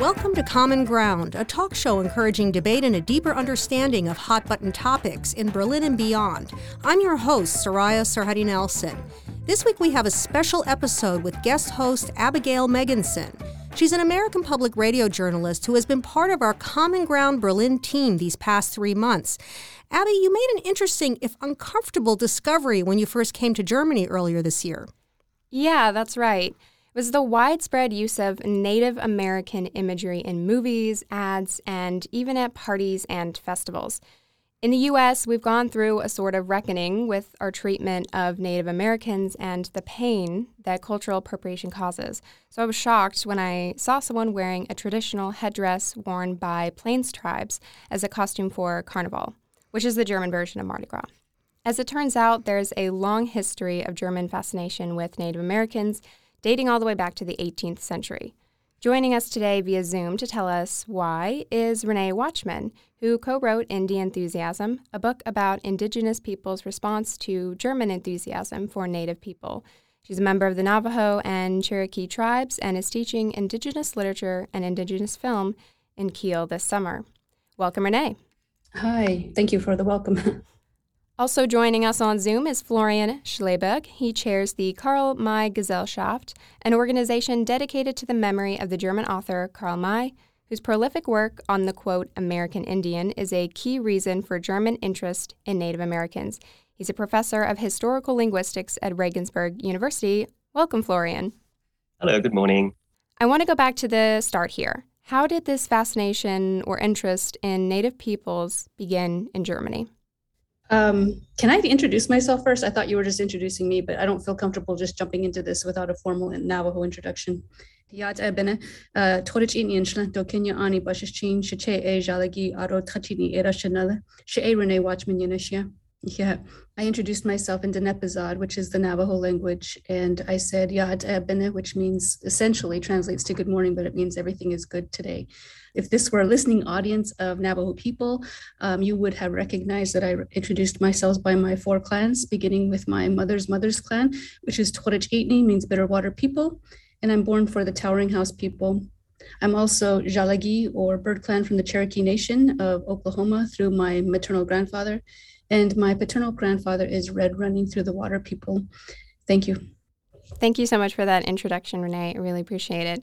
Welcome to Common Ground, a talk show encouraging debate and a deeper understanding of hot button topics in Berlin and beyond. I'm your host, Soraya Sarhadi Nelson. This week we have a special episode with guest host Abigail Megginson. She's an American public radio journalist who has been part of our Common Ground Berlin team these past three months. Abby, you made an interesting, if uncomfortable, discovery when you first came to Germany earlier this year. Yeah, that's right. Was the widespread use of Native American imagery in movies, ads, and even at parties and festivals. In the US, we've gone through a sort of reckoning with our treatment of Native Americans and the pain that cultural appropriation causes. So I was shocked when I saw someone wearing a traditional headdress worn by Plains tribes as a costume for Carnival, which is the German version of Mardi Gras. As it turns out, there's a long history of German fascination with Native Americans dating all the way back to the 18th century. Joining us today via Zoom to tell us why is Renae Watchman, who co wrote Indianthusiasm, a book about Indigenous peoples' response to German enthusiasm for Native people. She's a member of the Navajo and Cherokee tribes and is teaching Indigenous literature and Indigenous film in Kiel this summer. Welcome, Renae. Hi, thank you for the welcome. Also joining us on Zoom is Florian Schleburg. He chairs the Karl May Gesellschaft, an organization dedicated to the memory of the German author Karl May, whose prolific work on the quote American Indian is a key reason for German interest in Native Americans. He's a professor of historical linguistics at Regensburg University. Welcome, Florian. Hello, good morning. I want to go back to the start here. How did this fascination or interest in Native peoples begin in Germany? Um, can I introduce myself first? I thought you were just introducing me, but I don't feel comfortable just jumping into this without a formal Navajo introduction. Yat ebene torich ani bashish chin shiche e jalagi aro tachini era shanala she Renae Watchman yanishia. Yeah, I introduced myself in Diné bizaad, which is the Navajo language, and I said Yad Ebene, which means essentially translates to good morning, but it means everything is good today. If this were a listening audience of Navajo people, um, you would have recognized that I introduced myself by my four clans, beginning with my mother's mother's clan, which is Torich means bitter water people, and I'm born for the Towering House people. I'm also Jalagi or bird clan from the Cherokee Nation of Oklahoma through my maternal grandfather and my paternal grandfather is Red Running Through the Water people. Thank you. Thank you so much for that introduction, Renae. I really appreciate it.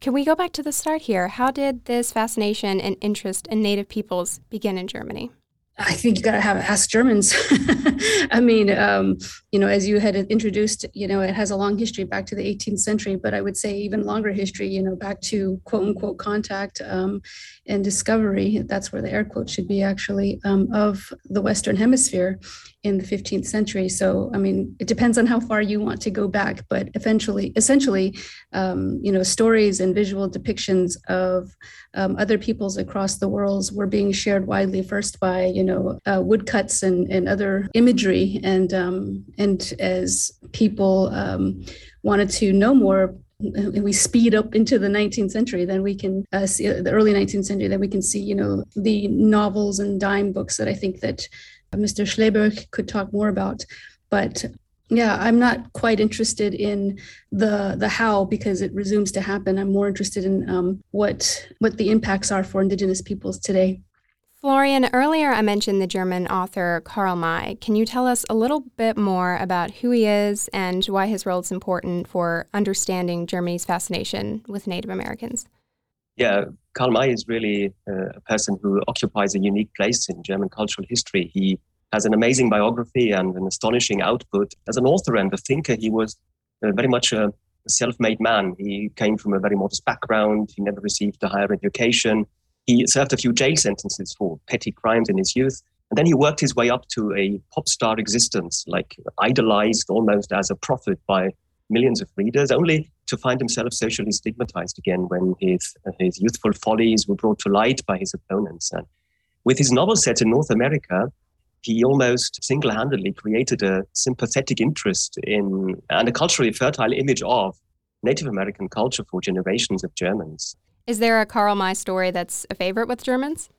Can we go back to the start here? How did this fascination and interest in Native peoples begin in Germany? I think you got to have ask Germans. I mean, um, you know, as you had introduced, you know, it has a long history back to the 18th century, but I would say even longer history, you know, back to quote unquote contact um, and discovery. That's where the air quote should be actually um, of the Western Hemisphere in the 15th century. So, I mean, it depends on how far you want to go back, but eventually, essentially, um, you know, stories and visual depictions of um, other peoples across the world were being shared widely, first by, you know, uh, woodcuts and, and other imagery. And, um, and as people um, wanted to know more, we speed up into the 19th century, then we can uh, see the early 19th century, then we can see, you know, the novels and dime books that I think that Mr. Schleburg could talk more about. But yeah, I'm not quite interested in the the how because it resumes to happen. I'm more interested in um, what what the impacts are for Indigenous peoples today. Florian, earlier I mentioned the German author Karl May. Can you tell us a little bit more about who he is and why his role is important for understanding Germany's fascination with Native Americans? Yeah, Karl May is really uh, a person who occupies a unique place in German cultural history. He has an amazing biography and an astonishing output. As an author and a thinker, he was uh, very much a self made man. He came from a very modest background, he never received a higher education. He served a few jail sentences for petty crimes in his youth. And then he worked his way up to a pop star existence, like idolized almost as a prophet by millions of readers, only to find himself socially stigmatized again when his, his youthful follies were brought to light by his opponents. And with his novel set in North America, he almost single handedly created a sympathetic interest in and a culturally fertile image of Native American culture for generations of Germans. Is there a Karl May story that's a favorite with Germans?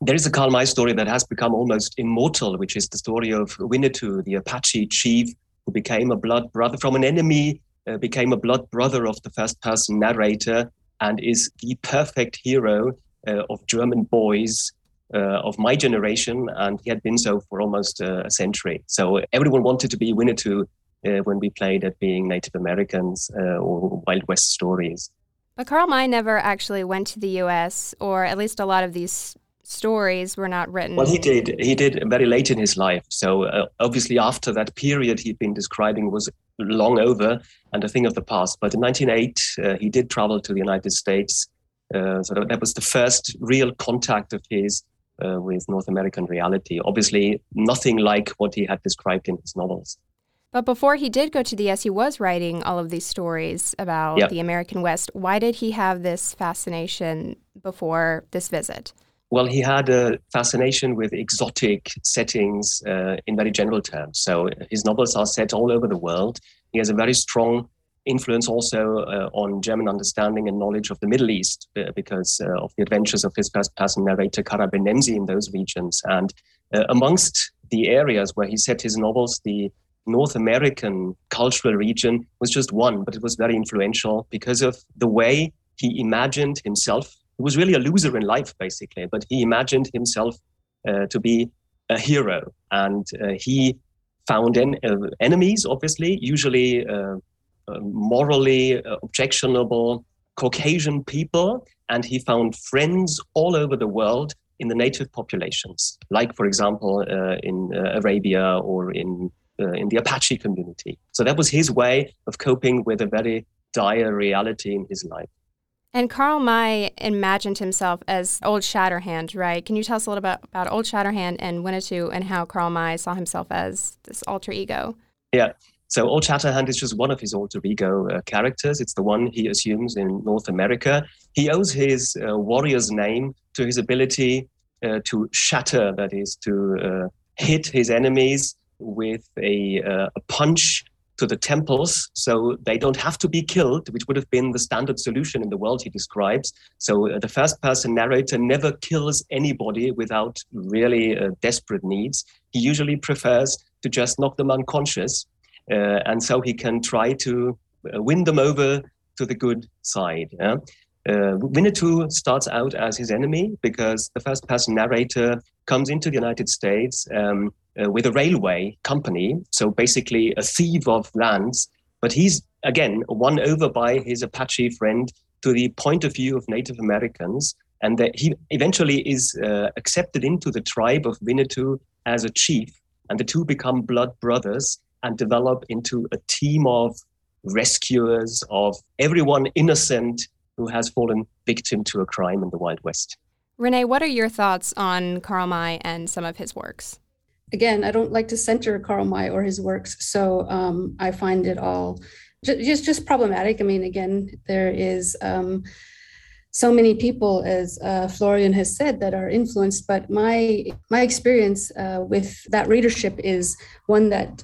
There is a Karl May story that has become almost immortal, which is the story of Winnetou, the Apache chief who became a blood brother from an enemy, uh, became a blood brother of the first person narrator, and is the perfect hero uh, of German boys uh, of my generation, and he had been so for almost uh, a century. So everyone wanted to be Winnetou uh, when we played at being Native Americans uh, or Wild West stories. But Karl May never actually went to the U.S., or at least a lot of these stories were not written. Well, he did. He did very late in his life. So uh, obviously, after that period he'd been describing was long over and a thing of the past. But in 1908, uh, he did travel to the United States. Uh, so that was the first real contact of his uh, with North American reality. Obviously, nothing like what he had described in his novels. But before he did go to the US, he was writing all of these stories about yep. the American West. Why did he have this fascination before this visit? Well, he had a fascination with exotic settings uh, in very general terms. So his novels are set all over the world. He has a very strong influence also uh, on German understanding and knowledge of the Middle East uh, because uh, of the adventures of his first person narrator, Kara in those regions. And uh, amongst the areas where he set his novels, the North American cultural region was just one, but it was very influential because of the way he imagined himself he was really a loser in life, basically, but he imagined himself uh, to be a hero. And uh, he found en- uh, enemies, obviously, usually uh, uh, morally uh, objectionable Caucasian people. And he found friends all over the world in the native populations, like, for example, in Arabia or in, in the Apache community. So that was his way of coping with a very dire reality in his life. And Karl May imagined himself as Old Shatterhand, right? Can you tell us a little bit about Old Shatterhand and Winnetou and how Karl May saw himself as this alter ego? Yeah. So Old Shatterhand is just one of his alter ego uh, characters. It's the one he assumes in North America. He owes his uh, warrior's name to his ability uh, to shatter, that is, to uh, hit his enemies with a, uh, a punch to the temples so they don't have to be killed, which would have been the standard solution in the world he describes. So uh, the first person narrator never kills anybody without really uh, desperate needs. He usually prefers to just knock them unconscious. Uh, and so he can try to uh, win them over to the good side. Yeah? Uh, Winnetou starts out as his enemy because the first person narrator comes into the United States um, uh, with a railway company, so basically a thief of lands. But he's again won over by his Apache friend to the point of view of Native Americans, and that he eventually is uh, accepted into the tribe of Winnetou as a chief, and the two become blood brothers and develop into a team of rescuers of everyone innocent who has fallen victim to a crime in the Wild West. Renae, what are your thoughts on Karl May and some of his works? Again, I don't like to center Karl May or his works, so um, I find it all just just problematic. I mean, again, there is um, so many people, as uh, Florian has said, that are influenced. But my my experience uh, with that readership is one that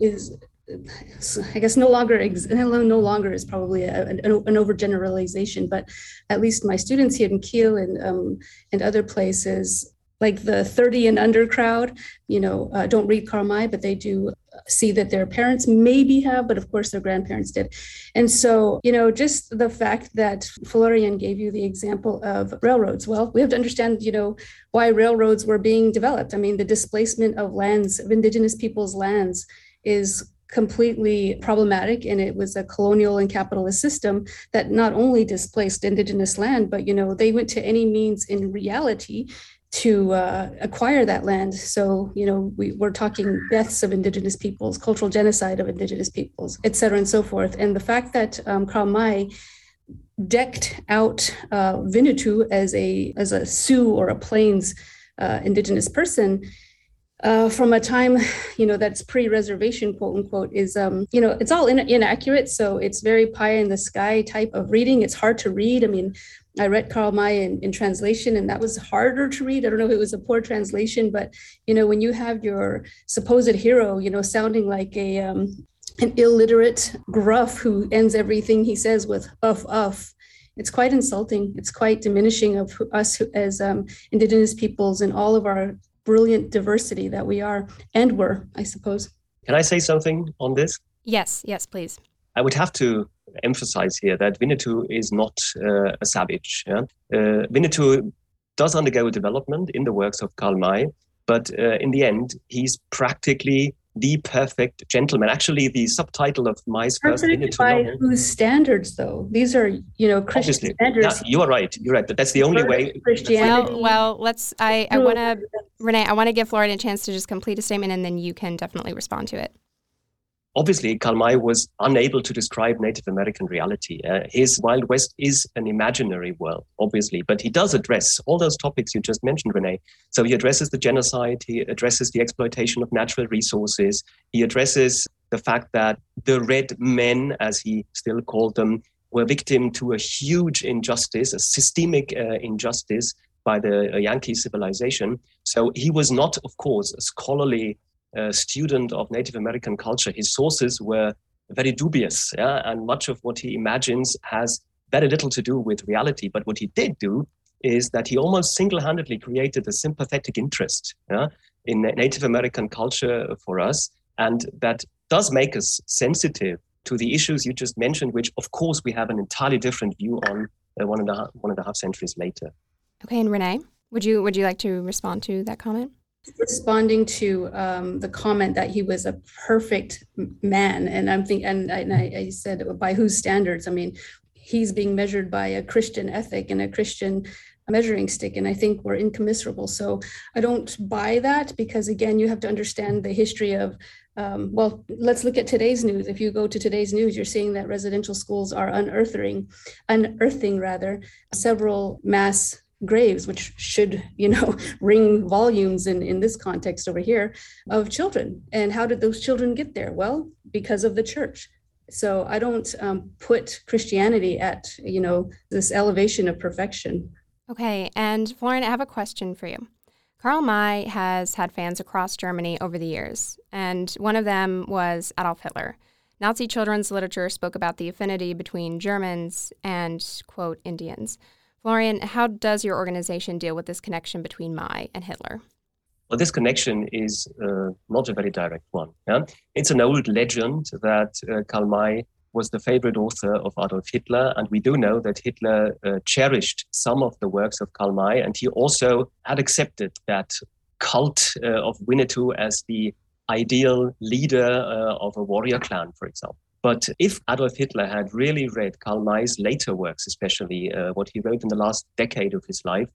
is I guess no longer no longer is probably a, an, an overgeneralization, but at least my students here in Kiel and um, and other places, like the 30 and under crowd, you know, uh, don't read May, but they do see that their parents maybe have, but of course their grandparents did. And so, you know, just the fact that Florian gave you the example of railroads. Well, we have to understand, you know, why railroads were being developed. I mean, the displacement of lands, of indigenous people's lands is completely problematic and it was a colonial and capitalist system that not only displaced indigenous land but you know they went to any means in reality to uh, acquire that land. So you know we, we're talking deaths of indigenous peoples cultural genocide of indigenous peoples et cetera and so forth. And the fact that um, Karl May decked out uh, as a as a Sioux or a Plains uh, indigenous person uh, from a time, you know, that's pre-reservation, quote unquote, is, um, you know, it's all in, inaccurate. So it's very pie in the sky type of reading. It's hard to read. I mean, I read Karl May in, in translation, and that was harder to read. I don't know if it was a poor translation, but you know, when you have your supposed hero, you know, sounding like a um, an illiterate gruff who ends everything he says with "uff uff," it's quite insulting. It's quite diminishing of us as um, Indigenous peoples and all of our brilliant diversity that we are and were, I suppose. Can I say something on this? Yes, yes, please. I would have to emphasize here that Winnetou is not uh, a savage. Yeah? Uh, Winnetou does undergo a development in the works of Karl May, but uh, in the end, he's practically the perfect gentleman. Actually, the subtitle of my first Winnetou by novel. whose standards, though? These are, you know, Christian Obviously. standards. Yeah, you are right. You're right. That's the only way. Christianity. Well, well, let's. I, I want to, Renae. I want to give Florian a chance to just complete a statement, and then you can definitely respond to it obviously, Karl May was unable to describe Native American reality. Uh, his Wild West is an imaginary world, obviously, but he does address all those topics you just mentioned, Renae. So he addresses the genocide, he addresses the exploitation of natural resources, he addresses the fact that the red men, as he still called them, were victim to a huge injustice, a systemic uh, injustice by the uh, Yankee civilization. So he was not, of course, a scholarly a student of Native American culture, his sources were very dubious, yeah? and much of what he imagines has very little to do with reality. But what he did do is that he almost single-handedly created a sympathetic interest yeah, in Native American culture for us, and that does make us sensitive to the issues you just mentioned, which of course we have an entirely different view on uh, one and a half, one and a half centuries later. Okay, and Renae, would you would you like to respond to that comment? Responding to um, the comment that he was a perfect man, and I'm thinking, and, I, and I, I said, by whose standards? I mean, he's being measured by a Christian ethic and a Christian measuring stick and i think we're incommensurable. So i don't buy that because again you have to understand the history of um, well let's look at today's news. If you go to today's news you're seeing that residential schools are unearthing unearthing rather several mass graves, which should, you know, ring volumes in, in this context over here of children. And how did those children get there? Well, because of the church. So I don't um, put Christianity at, you know, this elevation of perfection. Okay. And Florian, I have a question for you. Karl May has had fans across Germany over the years, and one of them was Adolf Hitler. Nazi children's literature spoke about the affinity between Germans and, quote, Indians. Florian, how does your organization deal with this connection between May and Hitler? Well, this connection is uh, not a very direct one. Yeah? It's an old legend that uh, Karl May was the favorite author of Adolf Hitler, and we do know that Hitler uh, cherished some of the works of Karl May, and he also had accepted that cult uh, of Winnetou as the ideal leader uh, of a warrior clan, for example. But if Adolf Hitler had really read Karl May's later works, especially uh, what he wrote in the last decade of his life,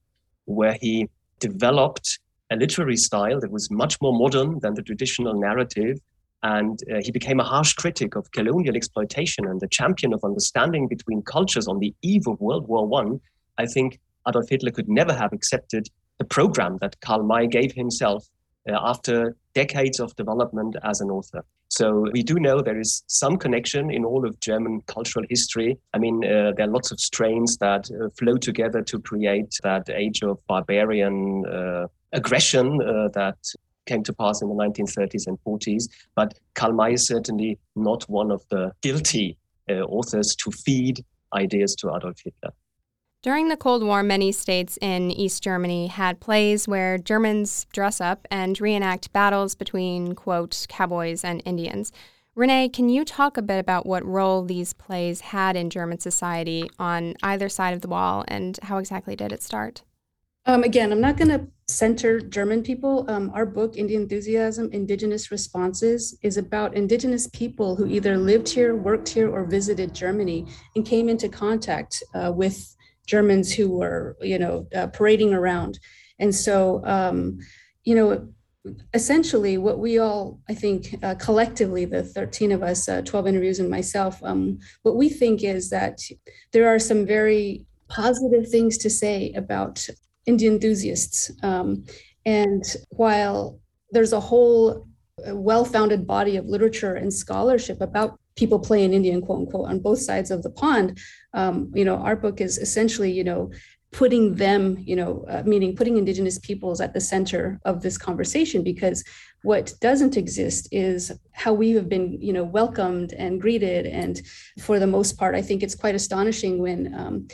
where he developed a literary style that was much more modern than the traditional narrative, and uh, he became a harsh critic of colonial exploitation and the champion of understanding between cultures on the eve of World War One, I, I think Adolf Hitler could never have accepted the program that Karl May gave himself uh, after decades of development as an author. So we do know there is some connection in all of German cultural history. I mean, uh, there are lots of strains that uh, flow together to create that age of barbarian uh, aggression uh, that came to pass in the 1930s and 40s. But Karl May is certainly not one of the guilty uh, authors to feed ideas to Adolf Hitler. During the Cold War, many states in East Germany had plays where Germans dress up and reenact battles between, quote, cowboys and Indians. Renae, can you talk a bit about what role these plays had in German society on either side of the wall and how exactly did it start? Um, again, I'm not going to center German people. Um, our book, Indianthusiasm Indigenous Responses, is about Indigenous people who either lived here, worked here, or visited Germany and came into contact uh, with Germans who were, you know, uh, parading around. And so, um, you know, essentially what we all, I think, uh, collectively, the 13 of us, uh, 12 interviews and myself, um, what we think is that there are some very positive things to say about Indian enthusiasts. Um, and while there's a whole uh, well-founded body of literature and scholarship about people playing Indian, quote unquote, on both sides of the pond. Um, you know, our book is essentially, you know, putting them, you know, uh, meaning putting Indigenous peoples at the center of this conversation because what doesn't exist is how we have been, you know, welcomed and greeted. And for the most part, I think it's quite astonishing when um,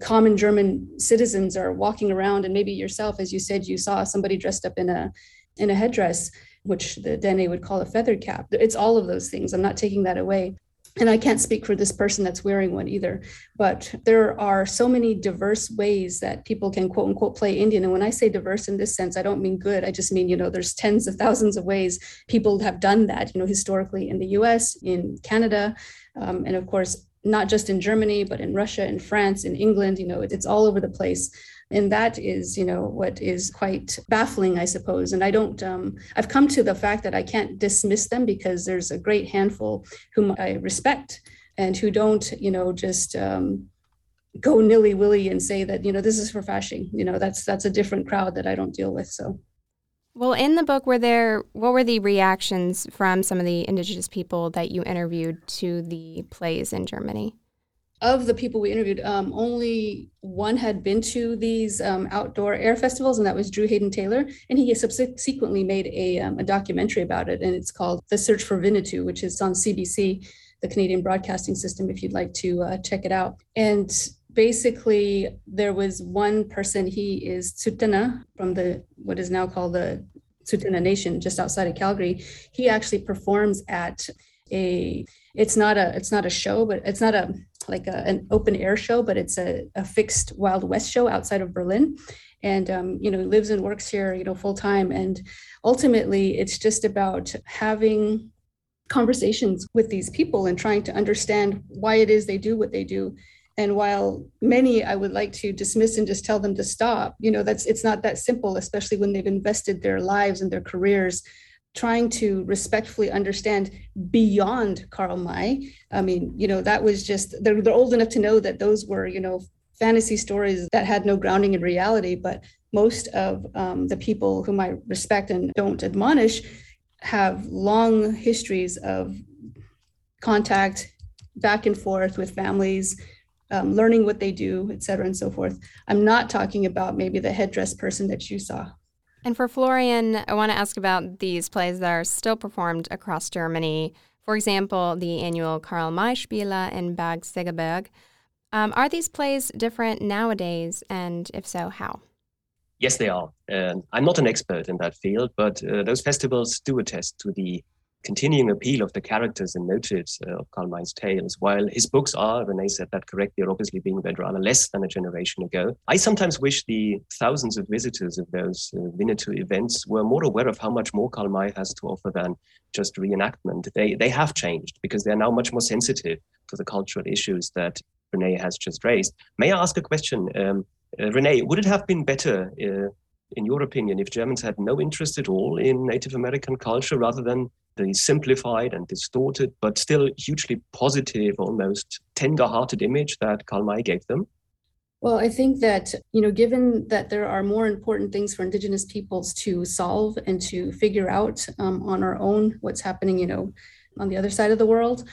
common German citizens are walking around, and maybe yourself, as you said, you saw somebody dressed up in a in a headdress which the Dene would call a feather cap. It's all of those things. I'm not taking that away. And I can't speak for this person that's wearing one either, but there are so many diverse ways that people can quote unquote play Indian. And when I say diverse in this sense, I don't mean good. I just mean, you know, there's tens of thousands of ways people have done that, you know, historically in the US, in Canada, um, and of course, not just in Germany, but in Russia, in France, in England, you know, it's all over the place and that is you know what is quite baffling i suppose. And i don't um, i've come to the fact that i can't dismiss them because there's a great handful whom i respect and who don't you know just um, go nilly-willy and say that you know this is for fashion. You know that's that's a different crowd that i don't deal with so. Well, in the book, were there what were the reactions from some of the indigenous people that you interviewed to the plays in Germany? Of the people we interviewed, um, only one had been to these um, outdoor air festivals, and that was Drew Hayden Taylor. And he subsequently made a, um, a documentary about it, and it's called The Search for Winnetou, which is on CBC, the Canadian Broadcasting System, if you'd like to uh, check it out. And basically, there was one person, he is Tsuut'ina from the what is now called the Tsuut'ina Nation, just outside of Calgary. He actually performs at a it's not a it's not a show but it's not a like a, an open air show, but it's a, a fixed Wild West show outside of Berlin. And, um, you know, lives and works here, you know, full time. And ultimately, it's just about having conversations with these people and trying to understand why it is they do what they do and while many i would like to dismiss and just tell them to stop you know that's it's not that simple especially when they've invested their lives and their careers trying to respectfully understand beyond Karl May. I mean, you know, that was just, they're, they're old enough to know that those were, you know, fantasy stories that had no grounding in reality. But most of um, the people whom I respect and don't admonish have long histories of contact back and forth with families, um, learning what they do, et cetera, and so forth. I'm not talking about maybe the headdress person that you saw. And for Florian, I want to ask about these plays that are still performed across Germany. For example, the annual Karl May Spiele in Bad Segeberg. Um, are these plays different nowadays, and if so, how? Yes, they are. Uh, I'm not an expert in that field, but uh, those festivals do attest to the continuing appeal of the characters and motives uh, of Karl May's tales. While his books are, Renae said that correctly, are obviously being read rather less than a generation ago. I sometimes wish the thousands of visitors of those uh, Winnetou events were more aware of how much more Karl May has to offer than just reenactment. They, they have changed because they're now much more sensitive to the cultural issues that Renae has just raised. May I ask a question? Um, uh, Renee, would it have been better uh, in your opinion, if Germans had no interest at all in Native American culture rather than the simplified and distorted, but still hugely positive, almost tender hearted image that Karl May gave them? Well, I think that, you know, given that there are more important things for Indigenous peoples to solve and to figure out um, on our own what's happening, you know, on the other side of the world,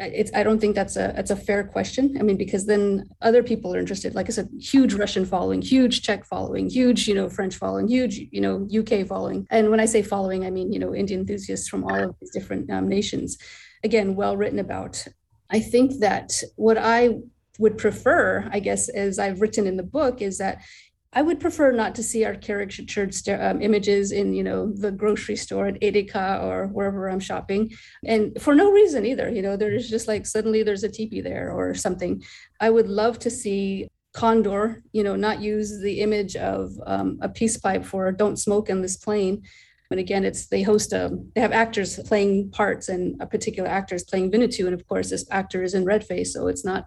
it's i don't think that's a that's a fair question. I mean because then other people are interested. Like i said huge russian following huge czech following huge you know french following huge you know uk following. And when i say following i mean you know indian enthusiasts from all of these different um, nations. Again well written about. I think that what i would prefer i guess as i've written in the book is that I would prefer not to see our caricatured um, images in, you know, the grocery store at Edeka or wherever I'm shopping, and for no reason either. You know, there's just like suddenly there's a teepee there or something. I would love to see Condor, you know, not use the image of um, a peace pipe for "Don't smoke in this plane." And again, it's they host a they have actors playing parts, and a particular actor is playing Winnetou, and of course, this actor is in red face, so it's not.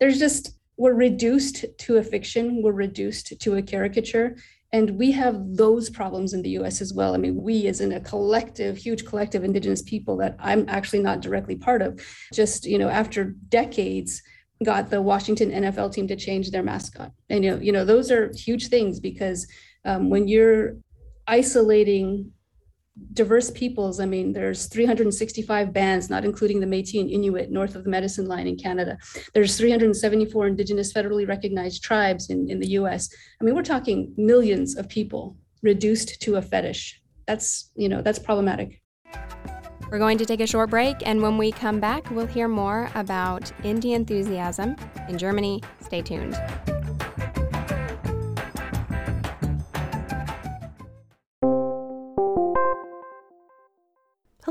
There's just we're reduced to a fiction, we're reduced to a caricature. And we have those problems in the US as well. I mean, we, as in a collective, huge collective Indigenous people that I'm actually not directly part of, just, you know, after decades, got the Washington NFL team to change their mascot. And, you know, you know those are huge things because um, when you're isolating diverse peoples. I mean, there's 365 bands, not including the Métis and Inuit north of the Medicine Line in Canada. There's 374 indigenous federally recognized tribes in, in the US. I mean, we're talking millions of people reduced to a fetish. That's, you know, that's problematic. We're going to take a short break, and when we come back, we'll hear more about indianthusiasm in Germany. Stay tuned.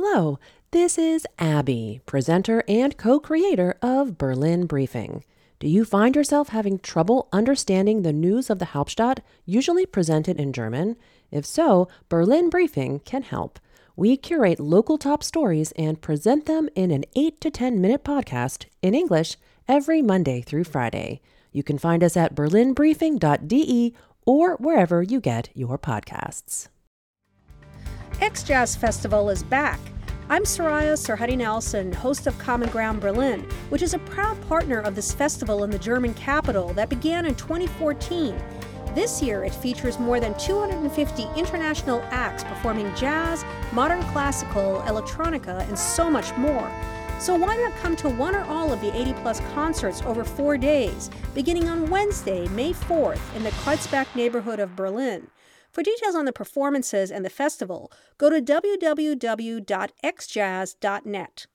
Hello, This is Abby, presenter and co creator of Berlin Briefing. Do you find yourself having trouble understanding the news of the Hauptstadt, usually presented in German? If so, Berlin Briefing can help. We curate local top stories and present them in an 8 to 10 minute podcast in English every Monday through Friday. You can find us at berlinbriefing.de or wherever you get your podcasts. X Jazz Festival is back. I'm Soraya Sarhadi Nelson, host of Common Ground Berlin, which is a proud partner of this festival in the German capital that began in 2014. This year, it features more than 250 international acts performing jazz, modern classical, electronica, and so much more. So why not come to one or all of the 80 plus concerts over four days, beginning on Wednesday, May 4th, in the Kreuzberg neighborhood of Berlin? For details on the performances and the festival, go to www.xjazz.net.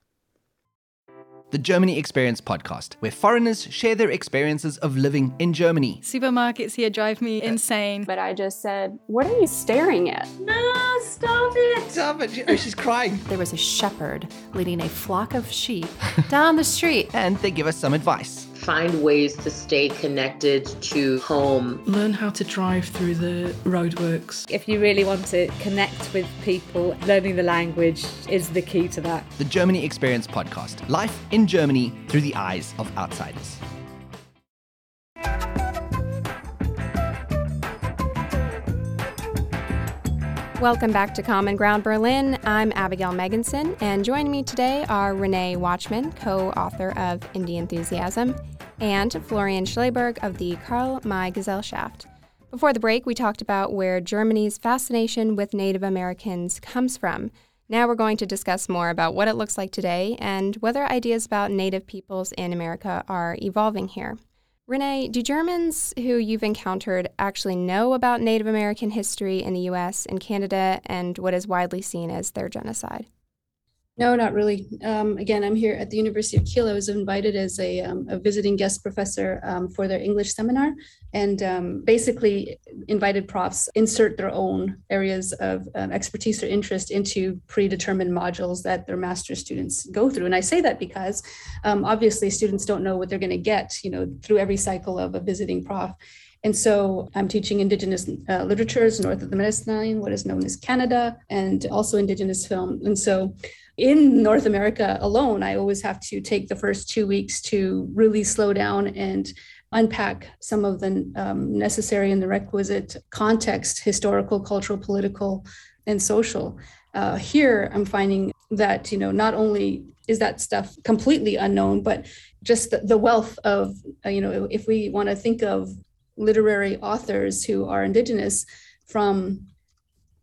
The Germany Experience podcast, where foreigners share their experiences of living in Germany. Supermarkets here drive me insane. But I just said, What are you staring at? No, stop it. Stop it. Oh, she's crying. There was a shepherd leading a flock of sheep down the street. And they give us some advice. Find ways to stay connected to home. Learn how to drive through the roadworks. If you really want to connect with people, learning the language is the key to that. The Germany Experience podcast. Life in Germany through the eyes of outsiders. Welcome back to Common Ground Berlin. I'm Abigail Megginson, and joining me today are Renae Watchman, co author of Indianthusiasm, and Florian Schleburg of the Karl May Gesellschaft. Before the break, we talked about where Germany's fascination with Native Americans comes from. Now we're going to discuss more about what it looks like today and whether ideas about Native peoples in America are evolving here. Renae, do Germans who you've encountered actually know about Native American history in the US and Canada and what is widely seen as their genocide? No, not really. Um, again, I'm here at the University of Kiel. I was invited as a, um, a visiting guest professor um, for their English seminar and um, basically invited profs insert their own areas of um, expertise or interest into predetermined modules that their master's students go through. And I say that because um, obviously students don't know what they're going to get, you know, through every cycle of a visiting prof. And so I'm teaching Indigenous uh, literatures north of the Medicine Line, what is known as Canada, and also Indigenous film. And so in North America alone, I always have to take the first two weeks to really slow down and unpack some of the um, necessary and the requisite context historical, cultural, political, and social. Uh, here, I'm finding that, you know, not only is that stuff completely unknown, but just the, the wealth of, uh, you know, if we want to think of literary authors who are indigenous from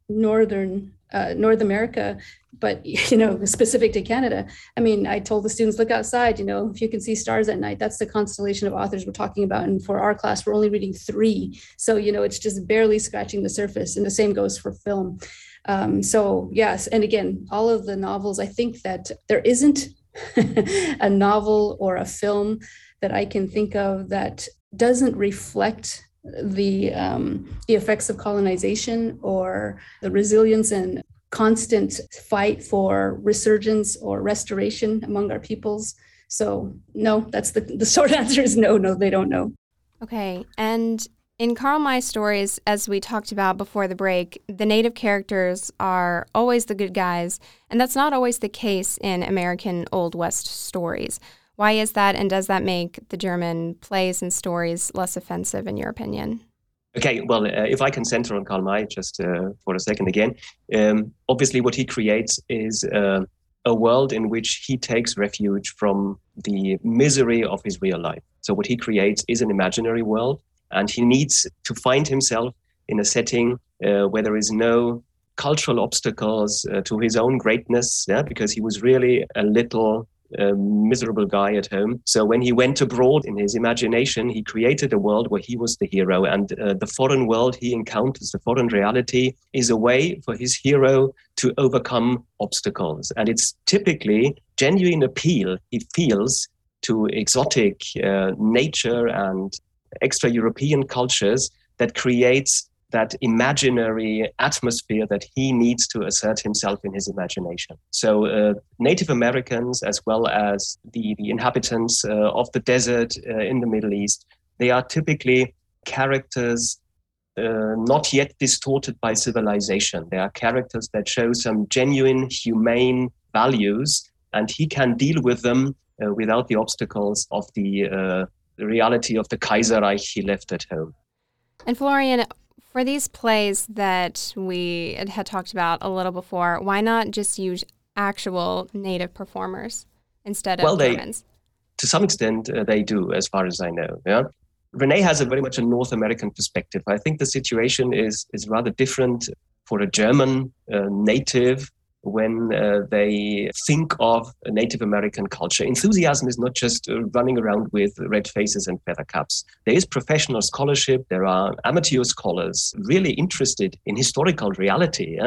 northern uh, North America, but you know, specific to Canada. I mean, I told the students, look outside. You know, if you can see stars at night, that's the constellation of authors we're talking about. And for our class, we're only reading three, so you know, it's just barely scratching the surface. And the same goes for film. Um, so yes, and again, all of the novels. I think that there isn't a novel or a film that I can think of that doesn't reflect the um, the effects of colonization or the resilience and constant fight for resurgence or restoration among our peoples. So no, that's the the short answer is no, no, they don't know. Okay, and in Karl May stories, as we talked about before the break, the native characters are always the good guys, and that's not always the case in American Old West stories. Why is that, and does that make the German plays and stories less offensive, in your opinion? Okay, well, uh, if I can center on Karl May just uh, for a second again, um, obviously what he creates is uh, a world in which he takes refuge from the misery of his real life. So what he creates is an imaginary world, and he needs to find himself in a setting uh, where there is no cultural obstacles uh, to his own greatness, yeah, because he was really a little a miserable guy at home. So when he went abroad in his imagination, he created a world where he was the hero. And uh, the foreign world he encounters, the foreign reality, is a way for his hero to overcome obstacles. And it's typically genuine appeal he feels to exotic uh, nature and extra European cultures that creates that imaginary atmosphere that he needs to assert himself in his imagination. So, uh, Native Americans, as well as the, the inhabitants uh, of the desert uh, in the Middle East, they are typically characters uh, not yet distorted by civilization. They are characters that show some genuine humane values, and he can deal with them uh, without the obstacles of the, uh, the reality of the Kaiserreich he left at home. And Florian, for these plays that we had talked about a little before, why not just use actual native performers instead of well, they, Germans? To some extent, uh, they do, as far as I know. Yeah. Renae has a very much a North American perspective. I think the situation is is rather different for a German uh, native when uh, they think of Native American culture. Enthusiasm is not just uh, running around with red faces and feather caps. There is professional scholarship. There are amateur scholars really interested in historical reality.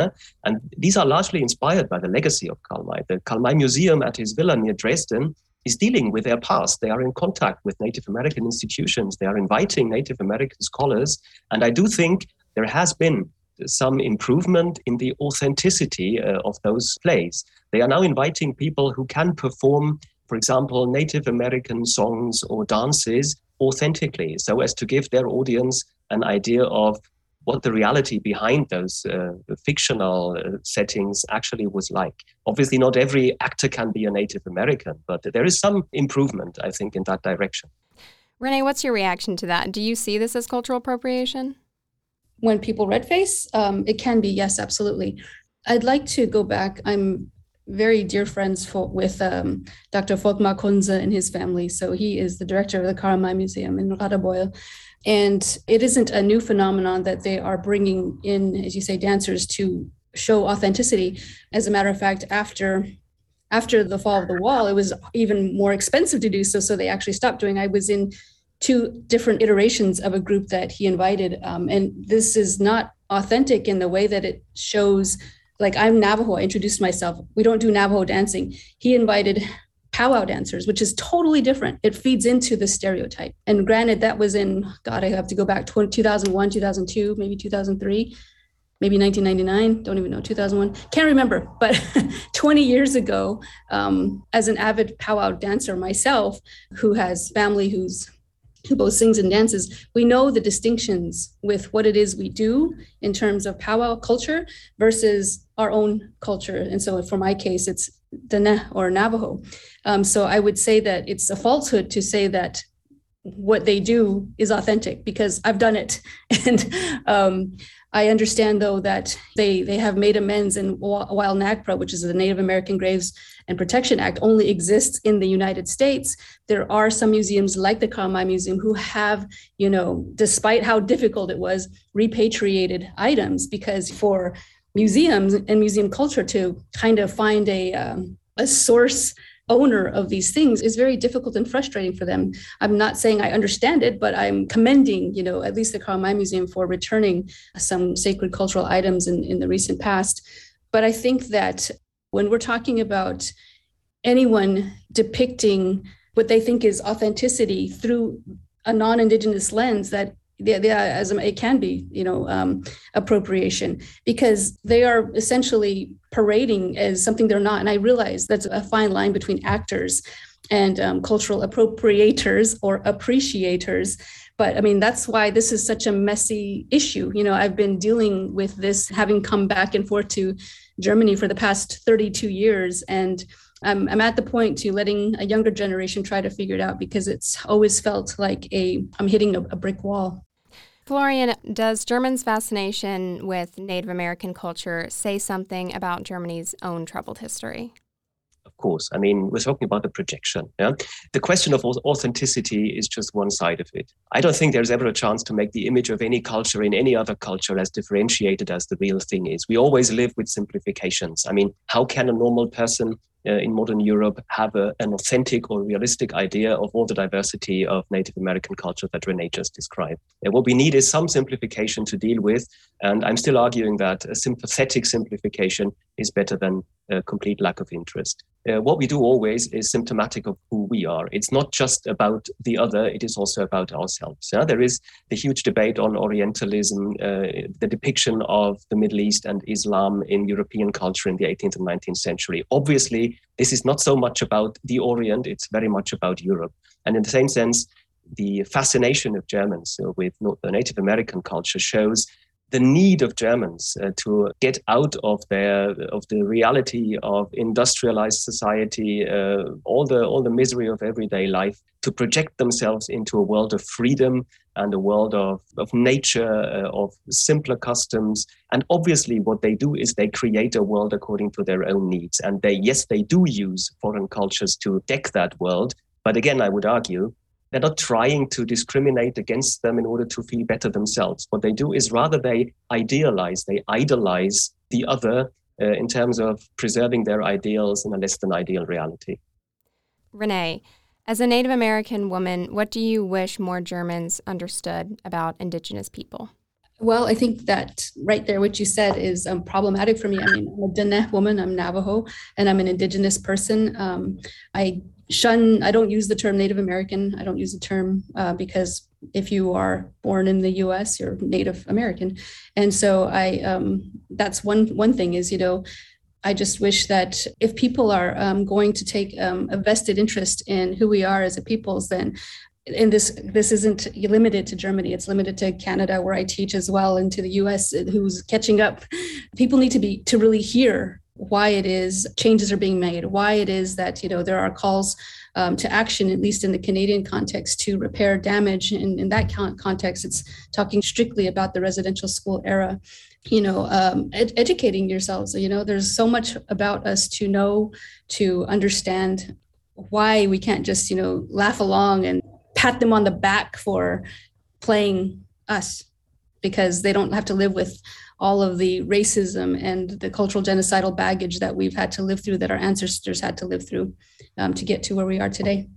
And these are largely inspired by the legacy of Karl May. The Karl May Museum at his villa near Dresden is dealing with their past. They are in contact with Native American institutions. They are inviting Native American scholars. And I do think there has been some improvement in the authenticity uh, of those plays. They are now inviting people who can perform, for example, Native American songs or dances authentically, so as to give their audience an idea of what the reality behind those uh, fictional uh, settings actually was like. Obviously, not every actor can be a Native American, but there is some improvement, I think, in that direction. Renae, what's your reaction to that? Do you see this as cultural appropriation? When people red face, um, it can be yes, absolutely. I'd like to go back. I'm very dear friends for, with um, Dr. Volkmar Kunze and his family. So he is the director of the Karl May Museum in Radebeul. And it isn't a new phenomenon that they are bringing in, as you say, dancers to show authenticity. As a matter of fact, after after the fall of the wall, it was even more expensive to do so. So they actually stopped doing. I was in two different iterations of a group that he invited. Um, and this is not authentic in the way that it shows, like, I'm Navajo, I introduced myself. We don't do Navajo dancing. He invited powwow dancers, which is totally different. It feeds into the stereotype. And granted, that was in, God, I have to go back 2001, 2002, maybe 2003 maybe 1999 don't even know 2001 can't remember but 20 years ago um, as an avid powwow dancer myself who has family who's who both sings and dances, we know the distinctions with what it is we do in terms of powwow culture versus our own culture. And so for my case, it's Dene or Navajo. Um, so I would say that it's a falsehood to say that what they do is authentic because I've done it. And um, I understand though that they they have made amends and while NAGPRA, which is the Native American Graves and Protection Act, only exists in the United States, there are some museums like the Karl Museum who have, you know, despite how difficult it was, repatriated items because for museums and museum culture to kind of find a um, a source owner of these things is very difficult and frustrating for them. I'm not saying I understand it, but I'm commending, you know, at least the Karl May Museum for returning some sacred cultural items in, in the recent past. But I think that when we're talking about anyone depicting what they think is authenticity through a non-indigenous lens that yeah, yeah, as it can be, you know, um, appropriation because they are essentially parading as something they're not. And I realize that's a fine line between actors and um, cultural appropriators or appreciators. But I mean, that's why this is such a messy issue. You know, I've been dealing with this, having come back and forth to Germany for the past 32 years, and I'm, I'm at the point to letting a younger generation try to figure it out because it's always felt like a I'm hitting a, a brick wall. Florian, does Germans' fascination with Native American culture say something about Germany's own troubled history? Of course. I mean, we're talking about the projection. Yeah? The question of authenticity is just one side of it. I don't think there's ever a chance to make the image of any culture in any other culture as differentiated as the real thing is. We always live with simplifications. I mean, how can a normal person uh, in modern Europe have a, an authentic or realistic idea of all the diversity of Native American culture that Renae just described. And what we need is some simplification to deal with. And I'm still arguing that a sympathetic simplification is better than a complete lack of interest. Uh, what we do always is symptomatic of who we are. It's not just about the other, it is also about ourselves. Yeah? There is the huge debate on Orientalism, uh, the depiction of the Middle East and Islam in European culture in the 18th and 19th century. Obviously, this is not so much about the Orient, it's very much about Europe. And in the same sense, the fascination of Germans with the Native American culture shows the need of Germans uh, to get out of their of the reality of industrialized society, uh, all the all the misery of everyday life, to project themselves into a world of freedom and a world of of nature, uh, of simpler customs. And obviously, what they do is they create a world according to their own needs. And they yes, they do use foreign cultures to deck that world. But again, I would argue they're not trying to discriminate against them in order to feel better themselves. What they do is rather they idealize, they idolize the other uh, in terms of preserving their ideals in a less than ideal reality. Renae, as a Native American woman, what do you wish more Germans understood about Indigenous people? Well, I think that right there, what you said is um, problematic for me. I mean, I'm a Diné woman, I'm Navajo, and I'm an Indigenous person. Um, I shun i don't use the term native american. I don't use the term uh, because if you are born in the us you're native american. And so i um, that's one one thing is you know i just wish that if people are um, going to take um, a vested interest in who we are as a peoples then and this this isn't limited to germany. It's limited to canada where i teach as well and to the us who's catching up. People need to be to really hear why it is changes are being made, why it is that you know there are calls um, to action, at least in the Canadian context, to repair damage. In that context, it's talking strictly about the residential school era. You know, um, ed- educating yourselves. You know, there's so much about us to know, to understand why we can't just you know laugh along and pat them on the back for playing us because they don't have to live with all of the racism and the cultural genocidal baggage that we've had to live through, that our ancestors had to live through um, to get to where we are today.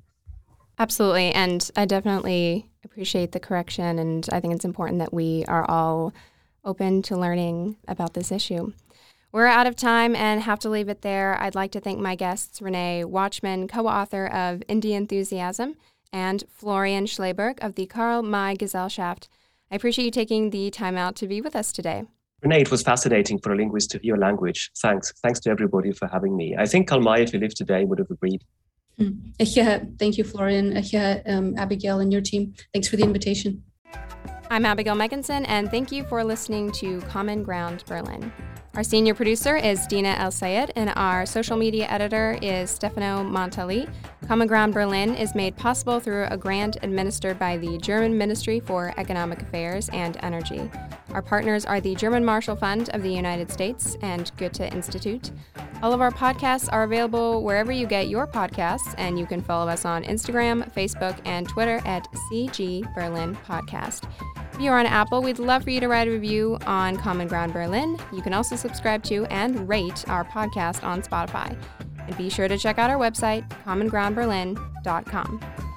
Absolutely. And I definitely appreciate the correction. And I think it's important that we are all open to learning about this issue. We're out of time and have to leave it there. I'd like to thank my guests, Renae Watchman, co author of Indianthusiasm, and Florian Schleburg of the Karl May Gesellschaft. I appreciate you taking the time out to be with us today. Renae, it was fascinating for a linguist to hear language. Thanks. Thanks to everybody for having me. I think Karl May, if he lived today, would have agreed. Mm. Thank you, Florian, um, Abigail, and your team. Thanks for the invitation. I'm Abigail Megginson, and thank you for listening to Common Ground Berlin. Our senior producer is Dina Elsayed, and our social media editor is Stefano Montali. Common Ground Berlin is made possible through a grant administered by the German Ministry for Economic Affairs and Energy. Our partners are the German Marshall Fund of the United States and Goethe Institute. All of our podcasts are available wherever you get your podcasts, and you can follow us on Instagram, Facebook, and Twitter at CG Berlin Podcast. If you're on Apple, we'd love for you to write a review on Common Ground Berlin. You can also subscribe to and rate our podcast on Spotify. And be sure to check out our website, commongroundberlin.com.